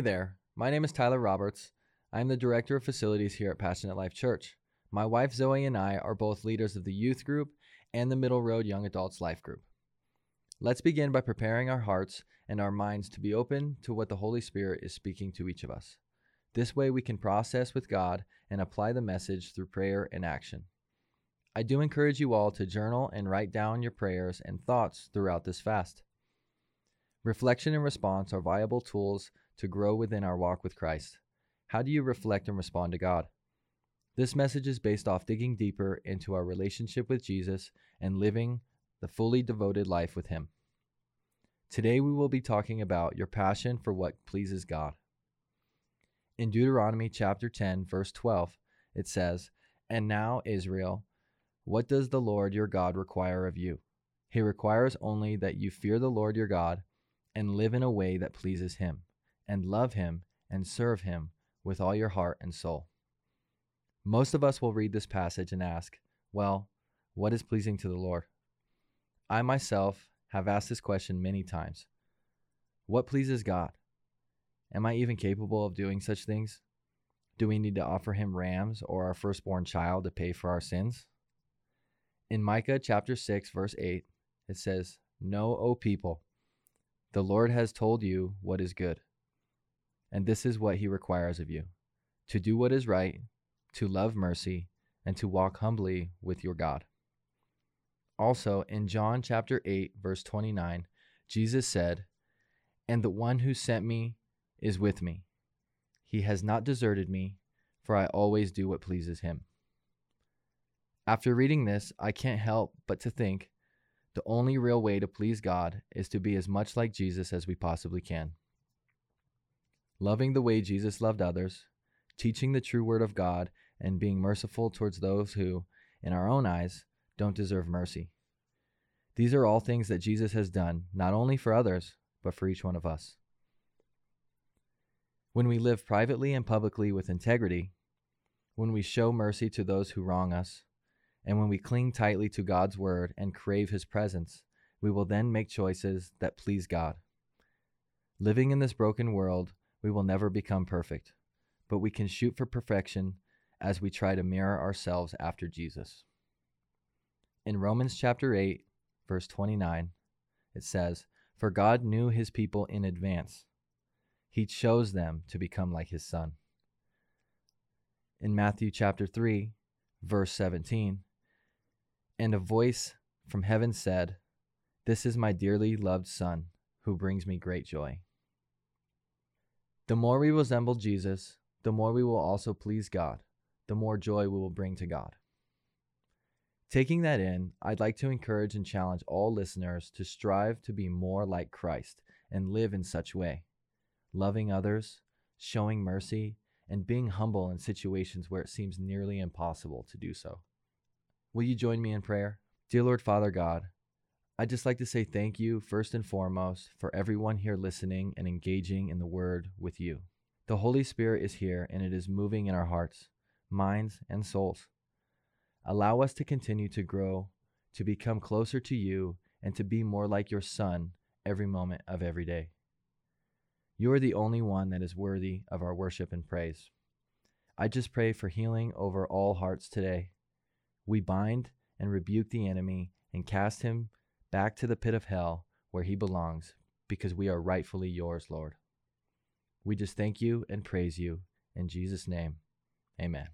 Hey there, my name is Tyler Roberts. I'm the Director of Facilities here at Passionate Life Church. My wife Zoe and I are both leaders of the youth group and the Middle Road Young Adults Life Group. Let's begin by preparing our hearts and our minds to be open to what the Holy Spirit is speaking to each of us. This way, we can process with God and apply the message through prayer and action. I do encourage you all to journal and write down your prayers and thoughts throughout this fast. Reflection and response are viable tools to grow within our walk with Christ. How do you reflect and respond to God? This message is based off digging deeper into our relationship with Jesus and living the fully devoted life with Him. Today we will be talking about your passion for what pleases God. In Deuteronomy chapter 10, verse 12, it says, And now, Israel, what does the Lord your God require of you? He requires only that you fear the Lord your God and live in a way that pleases Him, and love Him and serve Him with all your heart and soul. Most of us will read this passage and ask, Well, what is pleasing to the Lord? I myself have asked this question many times. What pleases God? Am I even capable of doing such things? Do we need to offer him rams or our firstborn child to pay for our sins? In Micah chapter 6 verse 8, it says, "Know, O people, the Lord has told you what is good, and this is what he requires of you: to do what is right, to love mercy, and to walk humbly with your God." Also, in John chapter 8 verse 29, Jesus said, "And the one who sent me is with me. He has not deserted me, for I always do what pleases him." After reading this, I can't help but to think the only real way to please God is to be as much like Jesus as we possibly can. Loving the way Jesus loved others, teaching the true word of God, and being merciful towards those who, in our own eyes, don't deserve mercy. These are all things that Jesus has done, not only for others, but for each one of us. When we live privately and publicly with integrity, when we show mercy to those who wrong us, and when we cling tightly to God's word and crave his presence, we will then make choices that please God. Living in this broken world, we will never become perfect, but we can shoot for perfection as we try to mirror ourselves after Jesus. In Romans chapter 8, verse 29, it says, For God knew his people in advance. He chose them to become like his son. In Matthew chapter 3, verse 17, and a voice from heaven said, This is my dearly loved Son, who brings me great joy. The more we resemble Jesus, the more we will also please God, the more joy we will bring to God. Taking that in, I'd like to encourage and challenge all listeners to strive to be more like Christ and live in such way, loving others, showing mercy, and being humble in situations where it seems nearly impossible to do so. Will you join me in prayer? Dear Lord Father God, I'd just like to say thank you, first and foremost, for everyone here listening and engaging in the Word with you. The Holy Spirit is here and it is moving in our hearts, minds, and souls. Allow us to continue to grow, to become closer to you, and to be more like your Son every moment of every day. You are the only one that is worthy of our worship and praise. I just pray for healing over all hearts today we bind and rebuke the enemy and cast him back to the pit of hell where he belongs because we are rightfully yours, Lord. We just thank you and praise you. In Jesus' name, amen.